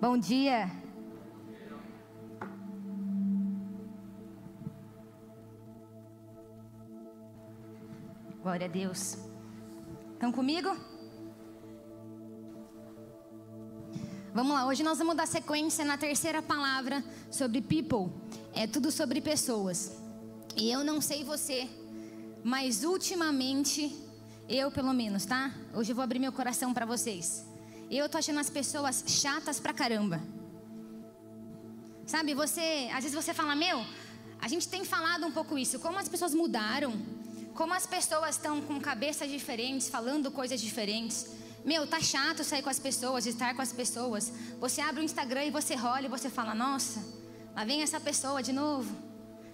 Bom dia. Glória a Deus. Estão comigo? Vamos lá, hoje nós vamos dar sequência na terceira palavra sobre people. É tudo sobre pessoas. E eu não sei você, mas ultimamente, eu pelo menos, tá? Hoje eu vou abrir meu coração para vocês. Eu tô achando as pessoas chatas pra caramba. Sabe, você, às vezes você fala, meu, a gente tem falado um pouco isso, como as pessoas mudaram, como as pessoas estão com cabeças diferentes, falando coisas diferentes. Meu, tá chato sair com as pessoas, estar com as pessoas. Você abre o Instagram e você olha e você fala, nossa, lá vem essa pessoa de novo.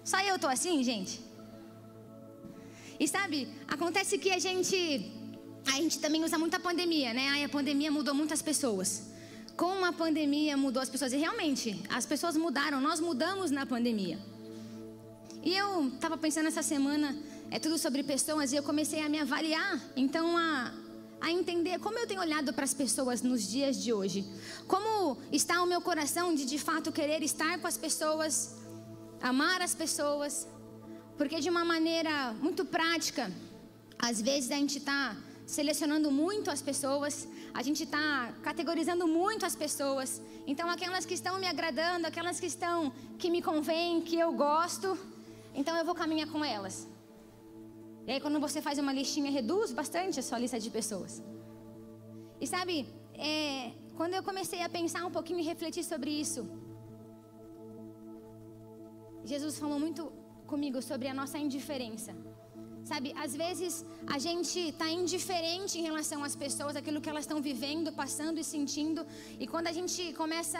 Só eu tô assim, gente. E sabe, acontece que a gente a gente também usa muito a pandemia, né? Aí a pandemia mudou muitas pessoas. Como a pandemia mudou as pessoas, e realmente, as pessoas mudaram, nós mudamos na pandemia. E eu estava pensando essa semana, é tudo sobre pessoas, e eu comecei a me avaliar, então a, a entender como eu tenho olhado para as pessoas nos dias de hoje. Como está o meu coração de de fato querer estar com as pessoas, amar as pessoas, porque de uma maneira muito prática, às vezes a gente está selecionando muito as pessoas, a gente está categorizando muito as pessoas. Então, aquelas que estão me agradando, aquelas que estão que me convêm, que eu gosto, então eu vou caminhar com elas. E aí, quando você faz uma listinha, reduz bastante a sua lista de pessoas. E sabe, é, quando eu comecei a pensar um pouquinho e refletir sobre isso, Jesus falou muito comigo sobre a nossa indiferença. Sabe, às vezes a gente está indiferente em relação às pessoas, aquilo que elas estão vivendo, passando e sentindo. E quando a gente começa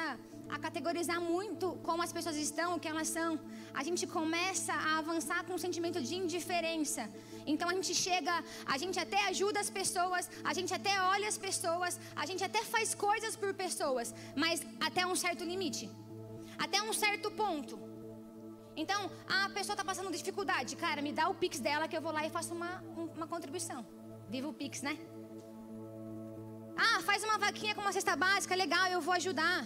a categorizar muito como as pessoas estão, o que elas são, a gente começa a avançar com um sentimento de indiferença. Então a gente chega, a gente até ajuda as pessoas, a gente até olha as pessoas, a gente até faz coisas por pessoas, mas até um certo limite, até um certo ponto. Então, a pessoa está passando dificuldade. Cara, me dá o Pix dela que eu vou lá e faço uma, uma contribuição. Viva o Pix, né? Ah, faz uma vaquinha com uma cesta básica, legal, eu vou ajudar.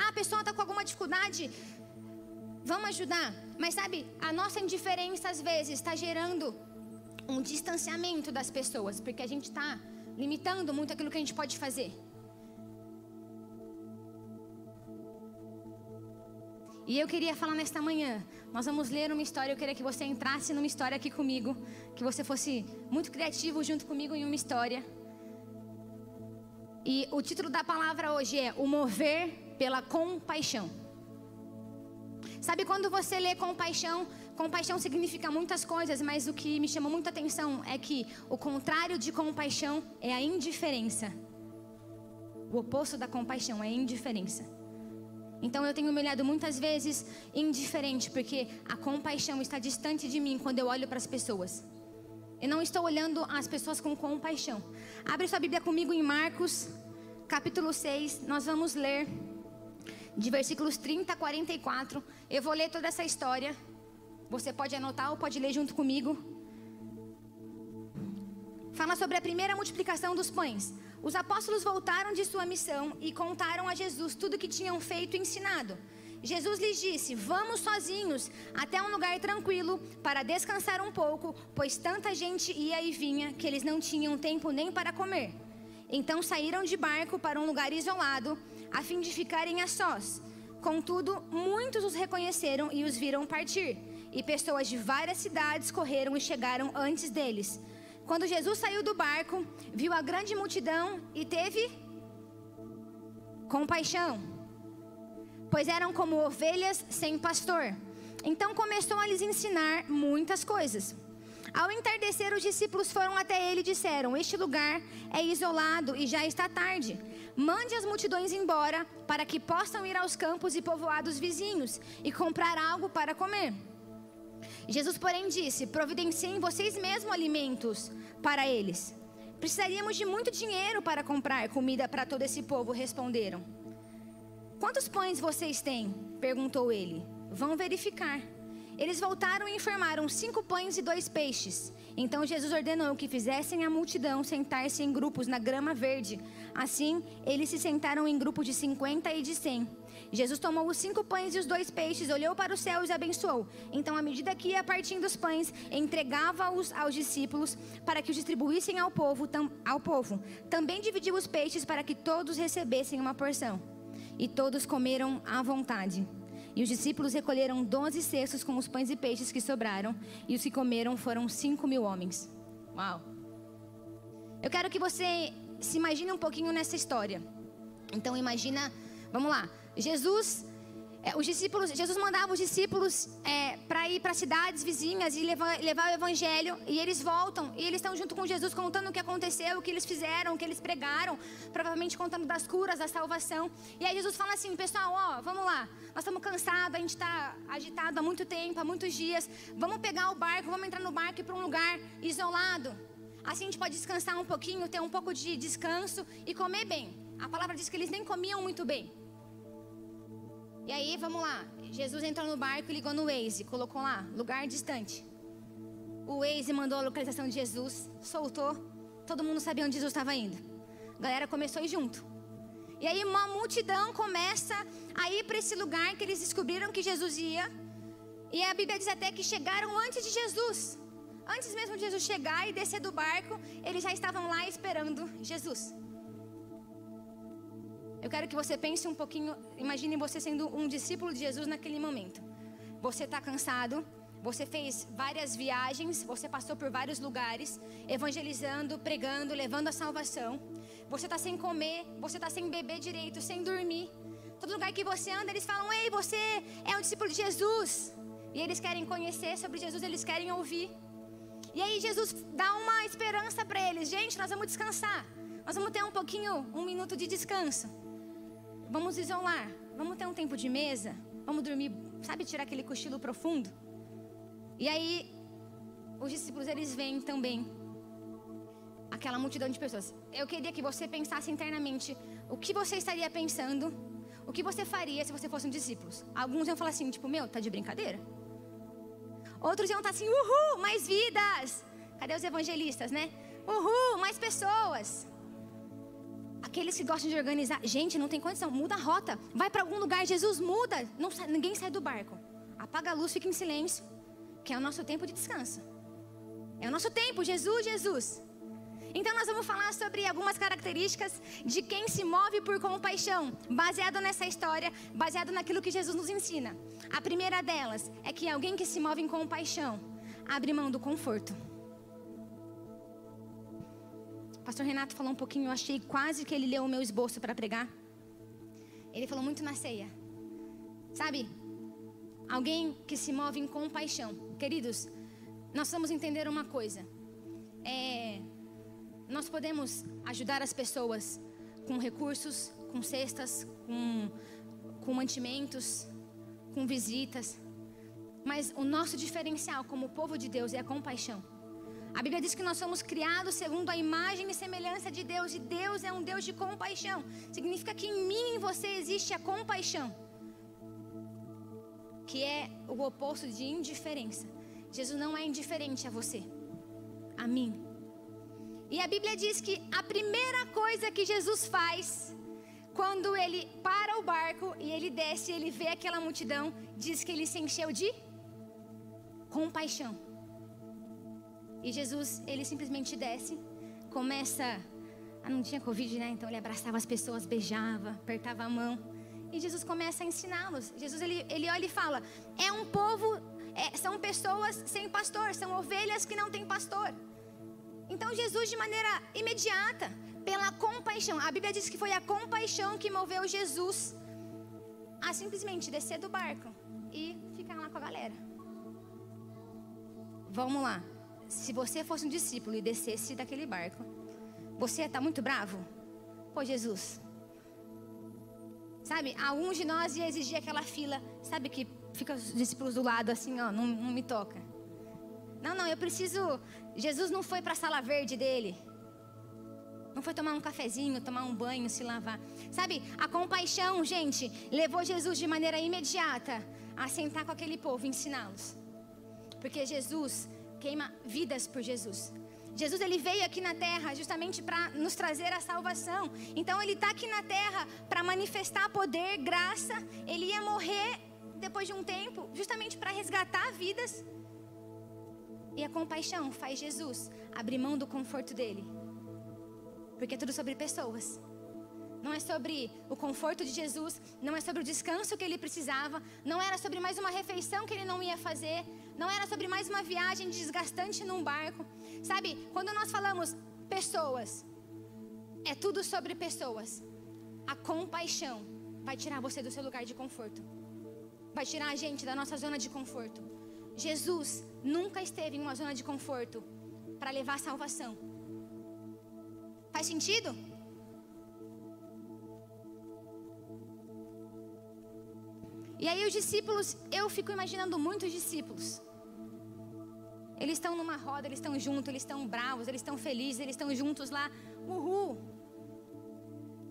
Ah, a pessoa está com alguma dificuldade, vamos ajudar. Mas sabe, a nossa indiferença às vezes está gerando um distanciamento das pessoas, porque a gente está limitando muito aquilo que a gente pode fazer. E eu queria falar nesta manhã, nós vamos ler uma história, eu queria que você entrasse numa história aqui comigo, que você fosse muito criativo junto comigo em uma história. E o título da palavra hoje é O Mover pela Compaixão. Sabe quando você lê compaixão, compaixão significa muitas coisas, mas o que me chamou muita atenção é que o contrário de compaixão é a indiferença. O oposto da compaixão é a indiferença. Então eu tenho me olhado muitas vezes indiferente, porque a compaixão está distante de mim quando eu olho para as pessoas. Eu não estou olhando as pessoas com compaixão. Abre sua Bíblia comigo em Marcos, capítulo 6. Nós vamos ler de versículos 30 a 44. Eu vou ler toda essa história. Você pode anotar ou pode ler junto comigo. Fala sobre a primeira multiplicação dos pães. Os apóstolos voltaram de sua missão e contaram a Jesus tudo o que tinham feito e ensinado. Jesus lhes disse: Vamos sozinhos até um lugar tranquilo para descansar um pouco, pois tanta gente ia e vinha que eles não tinham tempo nem para comer. Então saíram de barco para um lugar isolado, a fim de ficarem a sós. Contudo, muitos os reconheceram e os viram partir, e pessoas de várias cidades correram e chegaram antes deles. Quando Jesus saiu do barco, viu a grande multidão e teve compaixão, pois eram como ovelhas sem pastor. Então começou a lhes ensinar muitas coisas. Ao entardecer, os discípulos foram até ele e disseram: Este lugar é isolado e já está tarde. Mande as multidões embora, para que possam ir aos campos e povoados vizinhos e comprar algo para comer. Jesus, porém, disse: Providenciem vocês mesmos alimentos para eles. Precisaríamos de muito dinheiro para comprar comida para todo esse povo, responderam. Quantos pães vocês têm? perguntou ele. Vão verificar. Eles voltaram e informaram cinco pães e dois peixes. Então Jesus ordenou que fizessem a multidão sentar-se em grupos na grama verde. Assim, eles se sentaram em grupos de cinquenta e de cem. Jesus tomou os cinco pães e os dois peixes, olhou para os céus e abençoou. Então, à medida que ia partindo os pães, entregava-os aos discípulos para que os distribuíssem ao povo, tam, ao povo. Também dividiu os peixes para que todos recebessem uma porção. E todos comeram à vontade. E os discípulos recolheram doze cestos com os pães e peixes que sobraram, e os que comeram foram cinco mil homens. Uau! Eu quero que você se imagine um pouquinho nessa história. Então imagina, vamos lá, Jesus é, os discípulos, Jesus mandava os discípulos é, para ir para cidades vizinhas e levar, levar, o evangelho, e eles voltam, e eles estão junto com Jesus contando o que aconteceu, o que eles fizeram, o que eles pregaram, provavelmente contando das curas, da salvação. E aí Jesus fala assim: pessoal, ó, vamos lá, nós estamos cansados, a gente está agitado há muito tempo, há muitos dias, vamos pegar o barco, vamos entrar no barco e para um lugar isolado. Assim a gente pode descansar um pouquinho, ter um pouco de descanso e comer bem. A palavra diz que eles nem comiam muito bem. E aí, vamos lá. Jesus entrou no barco e ligou no Waze, colocou lá, lugar distante. O Waze mandou a localização de Jesus, soltou. Todo mundo sabia onde Jesus estava indo. A galera começou a ir junto. E aí uma multidão começa a ir para esse lugar que eles descobriram que Jesus ia. E a Bíblia diz até que chegaram antes de Jesus. Antes mesmo de Jesus chegar e descer do barco, eles já estavam lá esperando Jesus. Eu quero que você pense um pouquinho, imagine você sendo um discípulo de Jesus naquele momento. Você está cansado, você fez várias viagens, você passou por vários lugares, evangelizando, pregando, levando a salvação. Você está sem comer, você está sem beber direito, sem dormir. Todo lugar que você anda, eles falam: Ei, você é um discípulo de Jesus. E eles querem conhecer sobre Jesus, eles querem ouvir. E aí Jesus dá uma esperança para eles: Gente, nós vamos descansar. Nós vamos ter um pouquinho, um minuto de descanso. Vamos isolar. Vamos ter um tempo de mesa. Vamos dormir, sabe, tirar aquele cochilo profundo. E aí, os discípulos eles vêm também. Aquela multidão de pessoas. Eu queria que você pensasse internamente o que você estaria pensando, o que você faria se você fosse um discípulo. Alguns iam falar assim, tipo, meu, tá de brincadeira? Outros iam estar assim, uhul, mais vidas. Cadê os evangelistas, né? Uhul, mais pessoas. Aqueles que gostam de organizar, gente, não tem condição, muda a rota, vai para algum lugar, Jesus muda, não, ninguém sai do barco, apaga a luz, fica em silêncio, que é o nosso tempo de descanso. É o nosso tempo, Jesus, Jesus. Então nós vamos falar sobre algumas características de quem se move por compaixão, baseado nessa história, baseado naquilo que Jesus nos ensina. A primeira delas é que alguém que se move em compaixão abre mão do conforto pastor Renato falou um pouquinho, eu achei quase que ele leu o meu esboço para pregar. Ele falou muito na ceia. Sabe? Alguém que se move em compaixão. Queridos, nós vamos entender uma coisa. É, nós podemos ajudar as pessoas com recursos, com cestas, com, com mantimentos, com visitas. Mas o nosso diferencial como povo de Deus é a compaixão. A Bíblia diz que nós somos criados segundo a imagem e semelhança de Deus, e Deus é um Deus de compaixão. Significa que em mim e em você existe a compaixão, que é o oposto de indiferença. Jesus não é indiferente a você, a mim. E a Bíblia diz que a primeira coisa que Jesus faz, quando ele para o barco e ele desce, ele vê aquela multidão, diz que ele se encheu de compaixão. E Jesus, ele simplesmente desce, começa. Ah, não tinha Covid, né? Então ele abraçava as pessoas, beijava, apertava a mão. E Jesus começa a ensiná-los. Jesus, ele, ele olha e fala: É um povo, é, são pessoas sem pastor, são ovelhas que não têm pastor. Então Jesus, de maneira imediata, pela compaixão, a Bíblia diz que foi a compaixão que moveu Jesus a simplesmente descer do barco e ficar lá com a galera. Vamos lá se você fosse um discípulo e descesse daquele barco, você estar muito bravo? Pô, Jesus. Sabe, alguns de nós ia exigir aquela fila, sabe que fica os discípulos do lado assim, ó, não, não me toca. Não, não, eu preciso. Jesus não foi para a sala verde dele. Não foi tomar um cafezinho, tomar um banho, se lavar. Sabe, a compaixão, gente, levou Jesus de maneira imediata a sentar com aquele povo ensiná-los. Porque Jesus queima vidas por Jesus. Jesus ele veio aqui na terra justamente para nos trazer a salvação. Então ele está aqui na terra para manifestar poder, graça. Ele ia morrer depois de um tempo, justamente para resgatar vidas. E a compaixão faz Jesus abrir mão do conforto dele. Porque é tudo sobre pessoas. Não é sobre o conforto de Jesus, não é sobre o descanso que ele precisava, não era sobre mais uma refeição que ele não ia fazer, não era sobre mais uma viagem desgastante num barco. Sabe, quando nós falamos pessoas, é tudo sobre pessoas. A compaixão vai tirar você do seu lugar de conforto, vai tirar a gente da nossa zona de conforto. Jesus nunca esteve em uma zona de conforto para levar salvação. Faz sentido? E aí os discípulos, eu fico imaginando muitos discípulos. Eles estão numa roda, eles estão juntos, eles estão bravos, eles estão felizes, eles estão juntos lá. Uhul.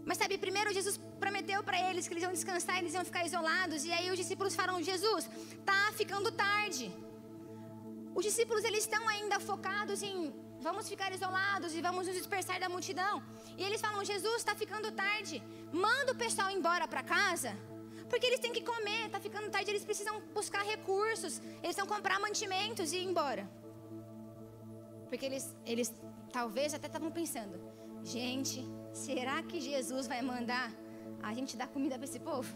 Mas sabe, primeiro Jesus prometeu para eles que eles iam descansar, eles iam ficar isolados. E aí os discípulos falam: Jesus, tá ficando tarde. Os discípulos eles estão ainda focados em vamos ficar isolados e vamos nos dispersar da multidão. E eles falam: Jesus, está ficando tarde. Manda o pessoal embora para casa. Porque eles têm que comer, está ficando tarde, eles precisam buscar recursos, eles vão comprar mantimentos e ir embora. Porque eles, eles talvez até estavam pensando: gente, será que Jesus vai mandar a gente dar comida para esse povo?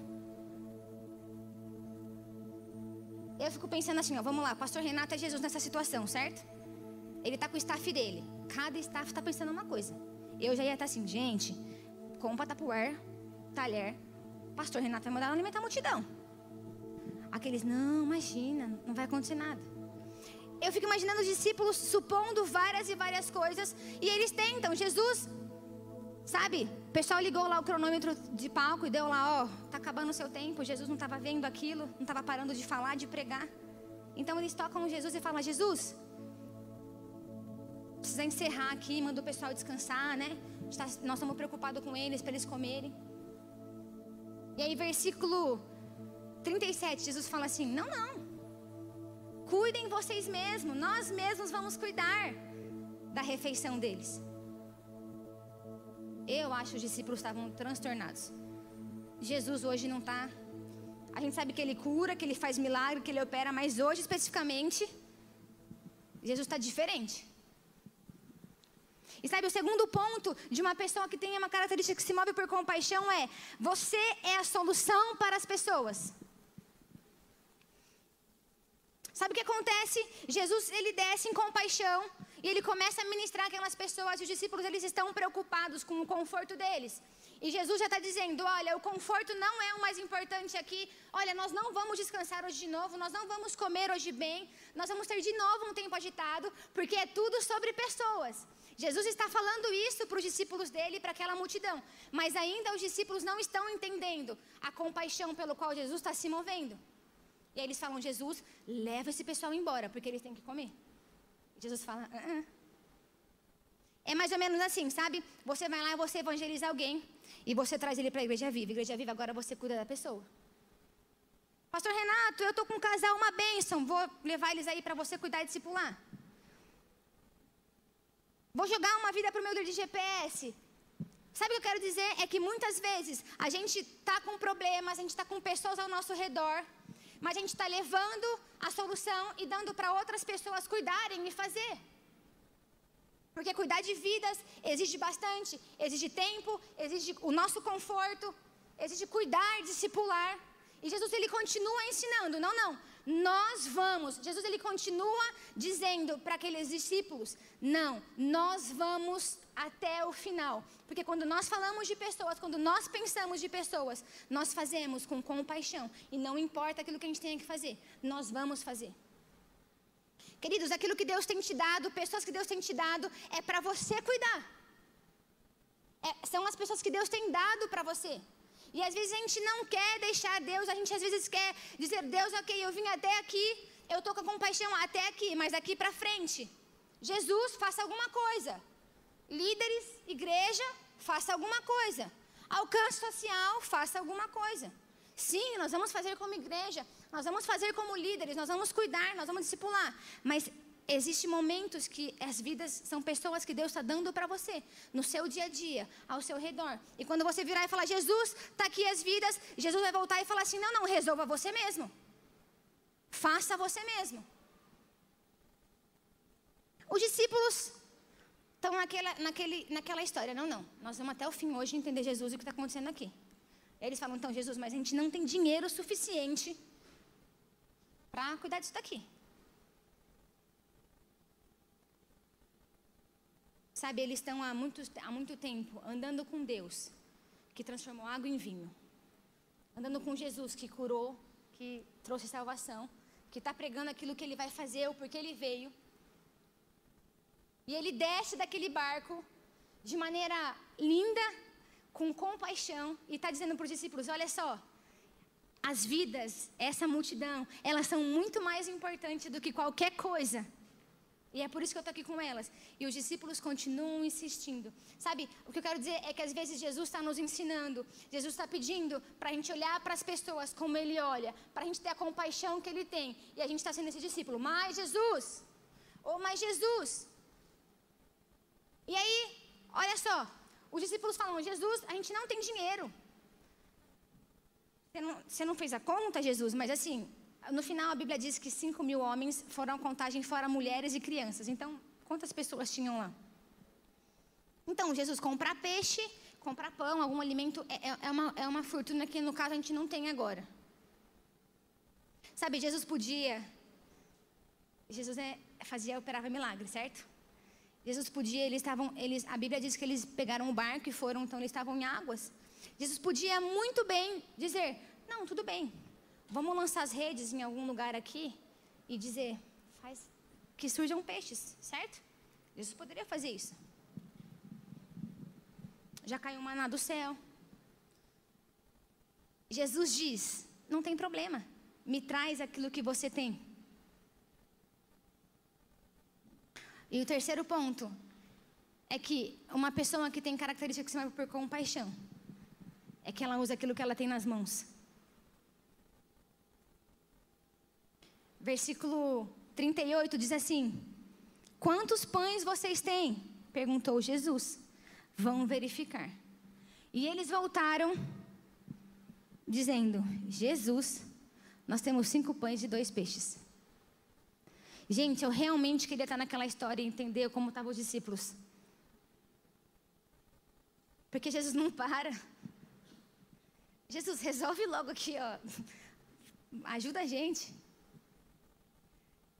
Eu fico pensando assim, ó, vamos lá, pastor Renato é Jesus nessa situação, certo? Ele está com o staff dele. Cada staff está pensando uma coisa. Eu já ia estar assim, gente, compra tapuer, talher, pastor Renato vai mandar alimentar a multidão. Aqueles, não, imagina, não vai acontecer nada. Eu fico imaginando os discípulos supondo várias e várias coisas e eles tentam. Jesus, sabe? O pessoal ligou lá o cronômetro de palco e deu lá, ó, tá acabando o seu tempo. Jesus não estava vendo aquilo, não estava parando de falar, de pregar. Então eles tocam Jesus e falam: Jesus, precisa encerrar aqui, manda o pessoal descansar, né? Nós estamos preocupados com eles, para eles comerem. E aí, versículo 37, Jesus fala assim: Não, não. Cuidem vocês mesmos, nós mesmos vamos cuidar da refeição deles. Eu acho que os discípulos estavam transtornados. Jesus hoje não está. A gente sabe que ele cura, que ele faz milagre, que ele opera, mas hoje especificamente, Jesus está diferente. E sabe, o segundo ponto de uma pessoa que tem uma característica que se move por compaixão é: você é a solução para as pessoas. Sabe o que acontece? Jesus ele desce em compaixão e ele começa a ministrar aquelas pessoas. E os discípulos eles estão preocupados com o conforto deles. E Jesus já está dizendo: olha, o conforto não é o mais importante aqui. Olha, nós não vamos descansar hoje de novo, nós não vamos comer hoje bem, nós vamos ter de novo um tempo agitado, porque é tudo sobre pessoas. Jesus está falando isso para os discípulos dele, para aquela multidão. Mas ainda os discípulos não estão entendendo a compaixão pelo qual Jesus está se movendo. E aí eles falam: Jesus, leva esse pessoal embora, porque eles têm que comer. Jesus fala: ah, ah. É mais ou menos assim, sabe? Você vai lá e você evangeliza alguém e você traz ele para a igreja viva. Igreja viva, agora você cuida da pessoa. Pastor Renato, eu estou com um casal, uma bênção. Vou levar eles aí para você cuidar e discipular. Vou jogar uma vida para o meu líder de GPS. Sabe o que eu quero dizer? É que muitas vezes a gente está com problemas, a gente está com pessoas ao nosso redor, mas a gente está levando a solução e dando para outras pessoas cuidarem e fazer. Porque cuidar de vidas exige bastante, exige tempo, exige o nosso conforto, exige cuidar, discipular. E Jesus ele continua ensinando, não, não. Nós vamos. Jesus ele continua dizendo para aqueles discípulos: "Não, nós vamos até o final". Porque quando nós falamos de pessoas, quando nós pensamos de pessoas, nós fazemos com compaixão e não importa aquilo que a gente tenha que fazer, nós vamos fazer. Queridos, aquilo que Deus tem te dado, pessoas que Deus tem te dado, é para você cuidar. É, são as pessoas que Deus tem dado para você. E às vezes a gente não quer deixar Deus, a gente às vezes quer dizer, Deus, ok, eu vim até aqui, eu estou com compaixão até aqui, mas daqui para frente. Jesus, faça alguma coisa. Líderes, igreja, faça alguma coisa. Alcance social, faça alguma coisa. Sim, nós vamos fazer como igreja, nós vamos fazer como líderes, nós vamos cuidar, nós vamos discipular. Mas existem momentos que as vidas são pessoas que Deus está dando para você, no seu dia a dia, ao seu redor. E quando você virar e falar, Jesus, está aqui as vidas, Jesus vai voltar e falar assim: não, não, resolva você mesmo. Faça você mesmo. Os discípulos estão naquela, naquele, naquela história. Não, não. Nós vamos até o fim hoje entender Jesus e o que está acontecendo aqui. Eles falam, então, Jesus, mas a gente não tem dinheiro suficiente para cuidar disso daqui. Sabe, eles estão há muito, há muito tempo andando com Deus, que transformou água em vinho. Andando com Jesus, que curou, que trouxe salvação, que está pregando aquilo que ele vai fazer, o porquê ele veio. E ele desce daquele barco de maneira linda, com compaixão, e está dizendo para os discípulos: olha só, as vidas, essa multidão, elas são muito mais importantes do que qualquer coisa. E é por isso que eu estou aqui com elas. E os discípulos continuam insistindo. Sabe, o que eu quero dizer é que às vezes Jesus está nos ensinando, Jesus está pedindo para a gente olhar para as pessoas como Ele olha, para a gente ter a compaixão que Ele tem. E a gente está sendo esse discípulo. Mas Jesus, ou oh, mais Jesus, e aí, olha só, os discípulos falam: Jesus, a gente não tem dinheiro. Você não, você não fez a conta, Jesus, mas assim, no final a Bíblia diz que 5 mil homens foram a contagem fora mulheres e crianças. Então, quantas pessoas tinham lá? Então, Jesus comprar peixe, comprar pão, algum alimento, é, é, é, uma, é uma fortuna que no caso a gente não tem agora. Sabe, Jesus podia. Jesus é, fazia, operava milagre, certo? Jesus podia, eles estavam, eles, a Bíblia diz que eles pegaram o barco e foram, então eles estavam em águas. Jesus podia muito bem dizer: Não, tudo bem, vamos lançar as redes em algum lugar aqui e dizer: Faz que surjam peixes, certo? Jesus poderia fazer isso. Já caiu maná do céu. Jesus diz: Não tem problema, me traz aquilo que você tem. E o terceiro ponto é que uma pessoa que tem característica que se move por compaixão é que ela usa aquilo que ela tem nas mãos. Versículo 38 diz assim: Quantos pães vocês têm? perguntou Jesus. Vão verificar. E eles voltaram, dizendo: Jesus, nós temos cinco pães e dois peixes. Gente, eu realmente queria estar naquela história e entender como estavam os discípulos. Porque Jesus não para. Jesus, resolve logo aqui, ó. Ajuda a gente.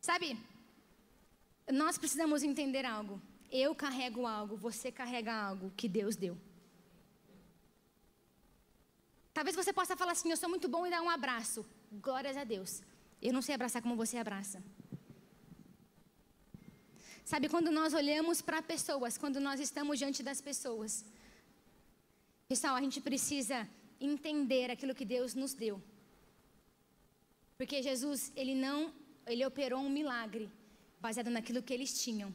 Sabe, nós precisamos entender algo. Eu carrego algo, você carrega algo que Deus deu. Talvez você possa falar assim: Eu sou muito bom e dar um abraço. Glórias a Deus. Eu não sei abraçar como você abraça. Sabe, quando nós olhamos para pessoas, quando nós estamos diante das pessoas, pessoal, a gente precisa entender aquilo que Deus nos deu. Porque Jesus, ele não, ele operou um milagre baseado naquilo que eles tinham.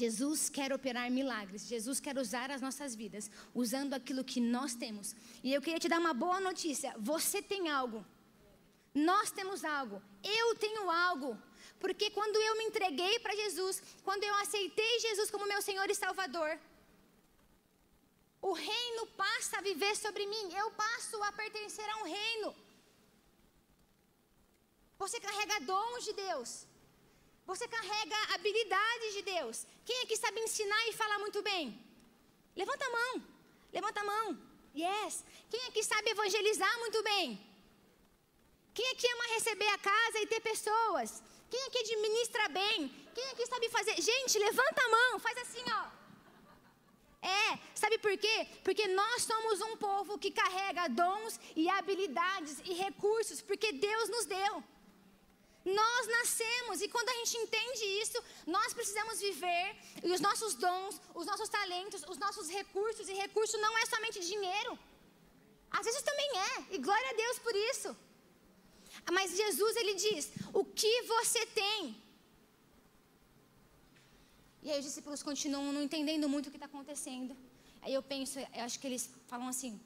Jesus quer operar milagres. Jesus quer usar as nossas vidas usando aquilo que nós temos. E eu queria te dar uma boa notícia. Você tem algo. Nós temos algo. Eu tenho algo. Porque quando eu me entreguei para Jesus, quando eu aceitei Jesus como meu Senhor e Salvador, o reino passa a viver sobre mim, eu passo a pertencer a um reino. Você carrega dons de Deus. Você carrega habilidades de Deus. Quem que sabe ensinar e falar muito bem? Levanta a mão. Levanta a mão. Yes. Quem que sabe evangelizar muito bem? Quem que ama receber a casa e ter pessoas? Quem aqui administra bem? Quem aqui sabe fazer? Gente, levanta a mão, faz assim, ó. É, sabe por quê? Porque nós somos um povo que carrega dons e habilidades e recursos, porque Deus nos deu. Nós nascemos e quando a gente entende isso, nós precisamos viver e os nossos dons, os nossos talentos, os nossos recursos, e recurso não é somente dinheiro. Às vezes também é, e glória a Deus por isso. Mas Jesus ele diz: "O que você tem?" E aí os discípulos continuam não entendendo muito o que está acontecendo. Aí eu penso, eu acho que eles falam assim: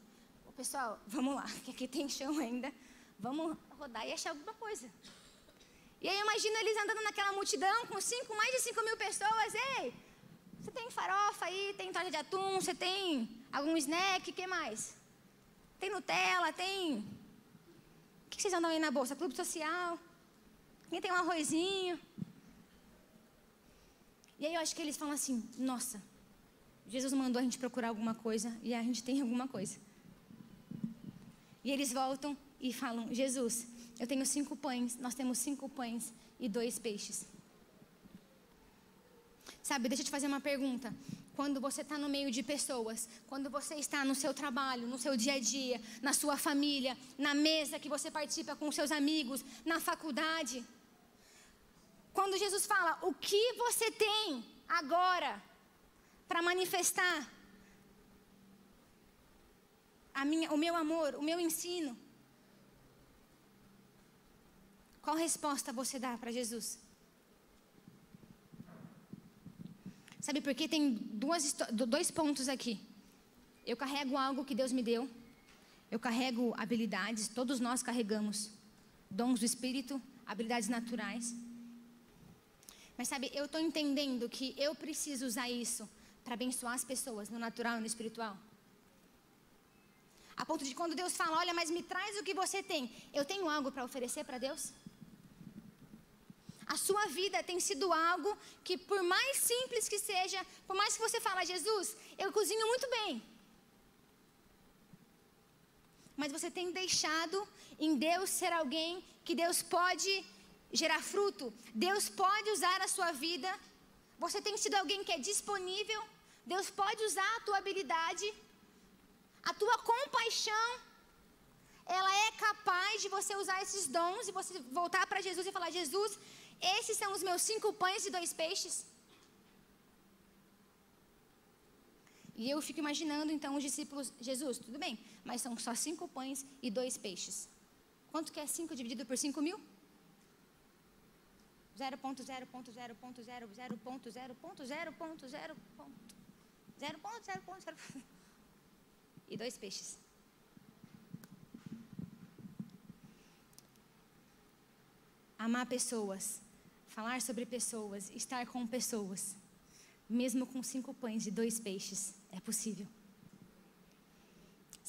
pessoal, vamos lá, que aqui tem chão ainda. Vamos rodar e achar alguma coisa. E aí imagina eles andando naquela multidão com cinco, mais de 5 mil pessoas. Ei, você tem farofa aí, tem torta de atum, você tem algum snack, o que mais? Tem Nutella, tem. O que vocês andam aí na bolsa? Clube social. Quem tem um arrozinho? E aí eu acho que eles falam assim: nossa, Jesus mandou a gente procurar alguma coisa e a gente tem alguma coisa. E eles voltam e falam: Jesus, eu tenho cinco pães, nós temos cinco pães e dois peixes. Sabe, deixa eu te fazer uma pergunta. Quando você está no meio de pessoas, quando você está no seu trabalho, no seu dia a dia, na sua família, na mesa que você participa com seus amigos, na faculdade. Quando Jesus fala, o que você tem agora para manifestar minha, o meu amor, o meu ensino? Qual resposta você dá para Jesus? Sabe por quê? Tem duas, dois pontos aqui. Eu carrego algo que Deus me deu. Eu carrego habilidades, todos nós carregamos dons do Espírito, habilidades naturais. Mas sabe, eu estou entendendo que eu preciso usar isso para abençoar as pessoas no natural e no espiritual. A ponto de quando Deus fala, olha, mas me traz o que você tem, eu tenho algo para oferecer para Deus? A sua vida tem sido algo que, por mais simples que seja, por mais que você fale, Jesus, eu cozinho muito bem. Mas você tem deixado em Deus ser alguém que Deus pode gerar fruto. Deus pode usar a sua vida. Você tem sido alguém que é disponível. Deus pode usar a tua habilidade, a tua compaixão ela é capaz de você usar esses dons e você voltar para Jesus e falar: Jesus, esses são os meus cinco pães e dois peixes. E eu fico imaginando então os discípulos: Jesus, tudo bem, mas são só cinco pães e dois peixes. Quanto que é cinco dividido por cinco mil? 0.0.0.0.0.0.0.0 e dois peixes. Amar pessoas falar sobre pessoas, estar com pessoas, mesmo com cinco pães e dois peixes, é possível.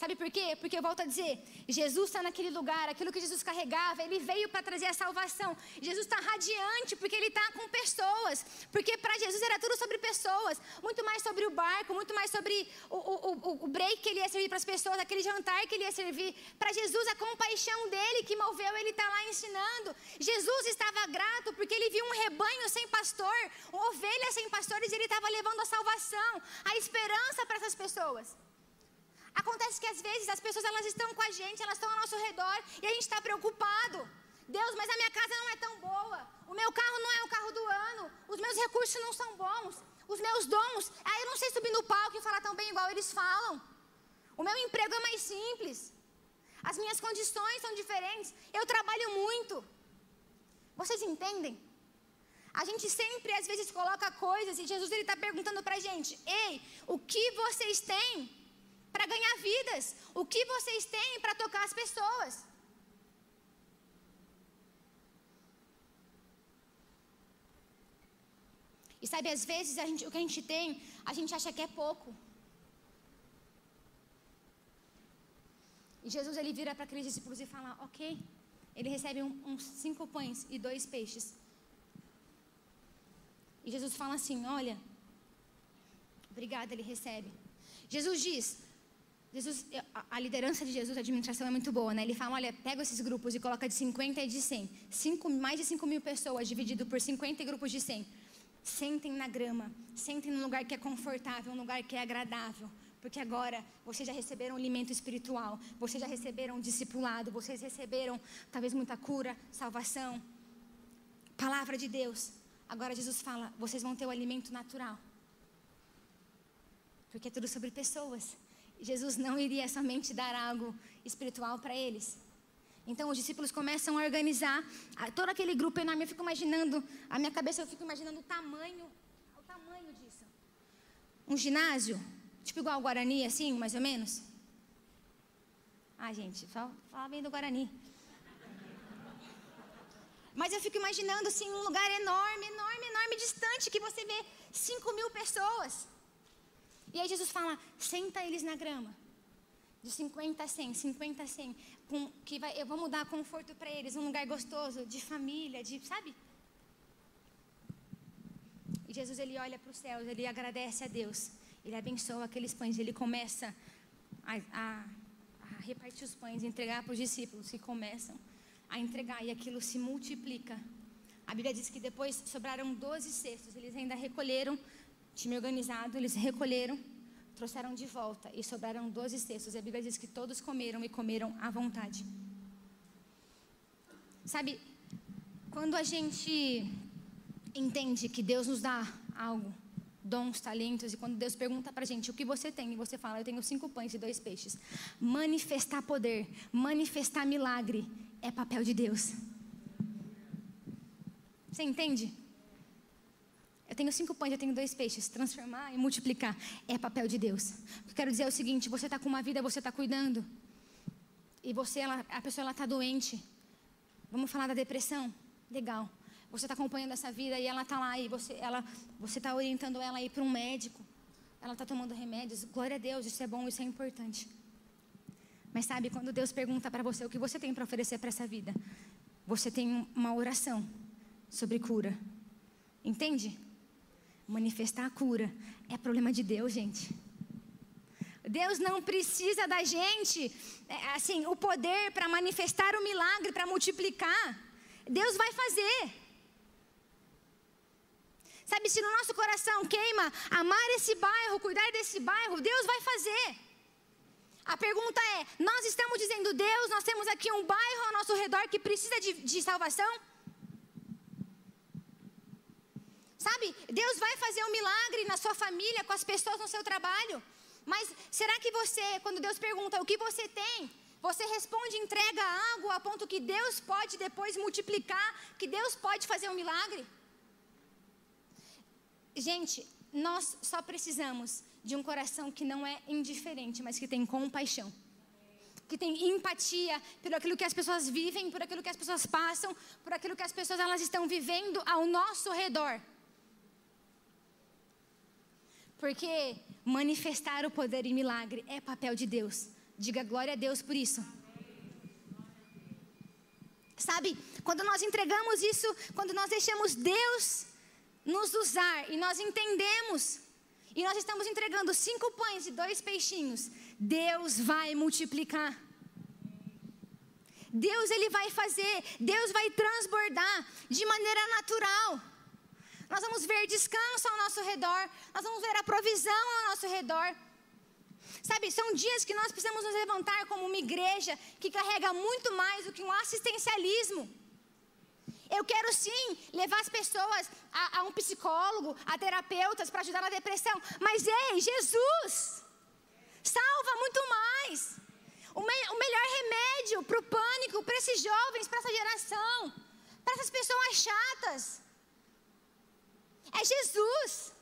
Sabe por quê? Porque eu volto a dizer, Jesus está naquele lugar, aquilo que Jesus carregava, ele veio para trazer a salvação. Jesus está radiante porque ele está com pessoas. Porque para Jesus era tudo sobre pessoas, muito mais sobre o barco, muito mais sobre o, o, o break que ele ia servir para as pessoas, aquele jantar que ele ia servir. Para Jesus, a compaixão dele que moveu ele está lá ensinando. Jesus estava grato porque ele viu um rebanho sem pastor, ovelhas sem pastores, e ele estava levando a salvação, a esperança para essas pessoas. Acontece que às vezes as pessoas elas estão com a gente, elas estão ao nosso redor e a gente está preocupado. Deus, mas a minha casa não é tão boa. O meu carro não é o carro do ano. Os meus recursos não são bons. Os meus dons, aí eu não sei subir no palco e falar tão bem igual eles falam. O meu emprego é mais simples. As minhas condições são diferentes. Eu trabalho muito. Vocês entendem? A gente sempre às vezes coloca coisas e Jesus ele está perguntando para a gente: Ei, o que vocês têm para ganhar vidas. O que vocês têm para tocar as pessoas? E sabe, às vezes gente, o que a gente tem, a gente acha que é pouco. E Jesus ele vira para aqueles discípulos e fala: Ok. Ele recebe uns um, cinco pães e dois peixes. E Jesus fala assim: Olha, obrigado, ele recebe. Jesus diz: Jesus, a liderança de Jesus, a administração é muito boa, né? Ele fala, olha, pega esses grupos e coloca de 50 e de 100. Cinco, mais de 5 mil pessoas, dividido por 50 grupos de 100. Sentem na grama, sentem num lugar que é confortável, um lugar que é agradável. Porque agora vocês já receberam alimento espiritual, vocês já receberam discipulado, vocês receberam talvez muita cura, salvação, palavra de Deus. Agora Jesus fala, vocês vão ter o alimento natural. Porque é tudo sobre pessoas. Jesus não iria somente dar algo espiritual para eles. Então os discípulos começam a organizar todo aquele grupo enorme. Eu fico imaginando, a minha cabeça eu fico imaginando o tamanho, o tamanho disso. Um ginásio, tipo igual ao Guarani, assim, mais ou menos. Ah, gente, só fala bem do Guarani. Mas eu fico imaginando assim um lugar enorme, enorme, enorme, distante, que você vê 5 mil pessoas. E aí Jesus fala: senta eles na grama. De 50 a 100, 50 a 100. Com, que vai, eu vou mudar conforto para eles, um lugar gostoso, de família, de, sabe? E Jesus ele olha para os céus, ele agradece a Deus, ele abençoa aqueles pães, ele começa a, a, a repartir os pães, entregar para os discípulos que começam a entregar e aquilo se multiplica. A Bíblia diz que depois sobraram 12 cestos, eles ainda recolheram, time organizado, eles recolheram, trouxeram de volta e sobraram 12 cestos. E a Bíblia diz que todos comeram e comeram à vontade. Sabe, quando a gente entende que Deus nos dá algo, dons, talentos, e quando Deus pergunta para a gente o que você tem, e você fala, eu tenho cinco pães e dois peixes. Manifestar poder, manifestar milagre, é papel de Deus. Você entende? Eu tenho cinco pães, eu tenho dois peixes. Transformar e multiplicar é papel de Deus. Eu quero dizer é o seguinte: você está com uma vida, você está cuidando. E você, ela, a pessoa ela está doente. Vamos falar da depressão? Legal. Você está acompanhando essa vida e ela está lá e você ela, você está orientando ela a ir para um médico. Ela está tomando remédios. Glória a Deus, isso é bom, isso é importante. Mas sabe, quando Deus pergunta para você o que você tem para oferecer para essa vida, você tem uma oração sobre cura. Entende? Manifestar a cura é problema de Deus, gente. Deus não precisa da gente, é, assim, o poder para manifestar o milagre, para multiplicar. Deus vai fazer. Sabe, se no nosso coração queima amar esse bairro, cuidar desse bairro, Deus vai fazer. A pergunta é: nós estamos dizendo, Deus, nós temos aqui um bairro ao nosso redor que precisa de, de salvação? Sabe, Deus vai fazer um milagre na sua família, com as pessoas no seu trabalho. Mas será que você, quando Deus pergunta o que você tem, você responde, entrega algo a ponto que Deus pode depois multiplicar, que Deus pode fazer um milagre? Gente, nós só precisamos de um coração que não é indiferente, mas que tem compaixão. Que tem empatia por aquilo que as pessoas vivem, por aquilo que as pessoas passam, por aquilo que as pessoas elas estão vivendo ao nosso redor. Porque manifestar o poder e milagre é papel de Deus. Diga glória a Deus por isso. Sabe, quando nós entregamos isso, quando nós deixamos Deus nos usar e nós entendemos, e nós estamos entregando cinco pães e dois peixinhos, Deus vai multiplicar. Deus ele vai fazer, Deus vai transbordar de maneira natural. Nós vamos ver descanso ao nosso redor, nós vamos ver a provisão ao nosso redor. Sabe, são dias que nós precisamos nos levantar como uma igreja que carrega muito mais do que um assistencialismo. Eu quero sim levar as pessoas a, a um psicólogo, a terapeutas para ajudar na depressão. Mas ei, Jesus salva muito mais. O, me, o melhor remédio para o pânico, para esses jovens, para essa geração, para essas pessoas chatas, é Jesus.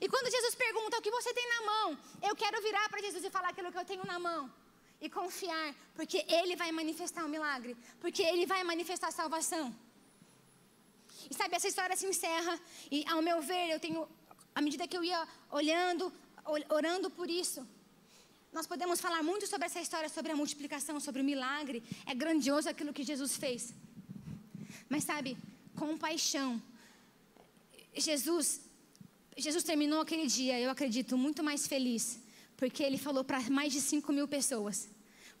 E quando Jesus pergunta o que você tem na mão, eu quero virar para Jesus e falar aquilo que eu tenho na mão e confiar, porque Ele vai manifestar o um milagre, porque Ele vai manifestar a salvação. E sabe, essa história se encerra, e ao meu ver, eu tenho, à medida que eu ia olhando, orando por isso, nós podemos falar muito sobre essa história, sobre a multiplicação, sobre o milagre. É grandioso aquilo que Jesus fez. Mas sabe, compaixão. Jesus, Jesus terminou aquele dia, eu acredito, muito mais feliz porque ele falou para mais de 5 mil pessoas.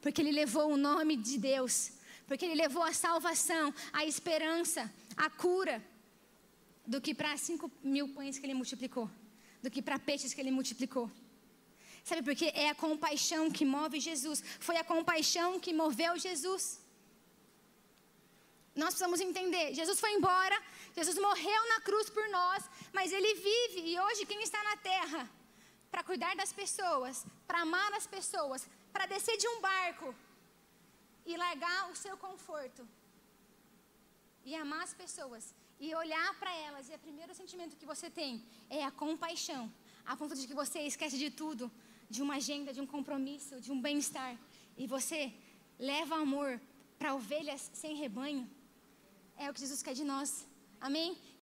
Porque ele levou o nome de Deus. Porque ele levou a salvação, a esperança, a cura. Do que para 5 mil pães que ele multiplicou. Do que para peixes que ele multiplicou. Sabe por quê? É a compaixão que move Jesus. Foi a compaixão que moveu Jesus. Nós precisamos entender. Jesus foi embora, Jesus morreu na cruz por nós, mas ele vive e hoje quem está na terra para cuidar das pessoas, para amar as pessoas, para descer de um barco e largar o seu conforto e amar as pessoas e olhar para elas. E o primeiro sentimento que você tem é a compaixão, a ponto de que você esquece de tudo, de uma agenda, de um compromisso, de um bem-estar, e você leva amor para ovelhas sem rebanho, é o que Jesus quer de nós. Amém?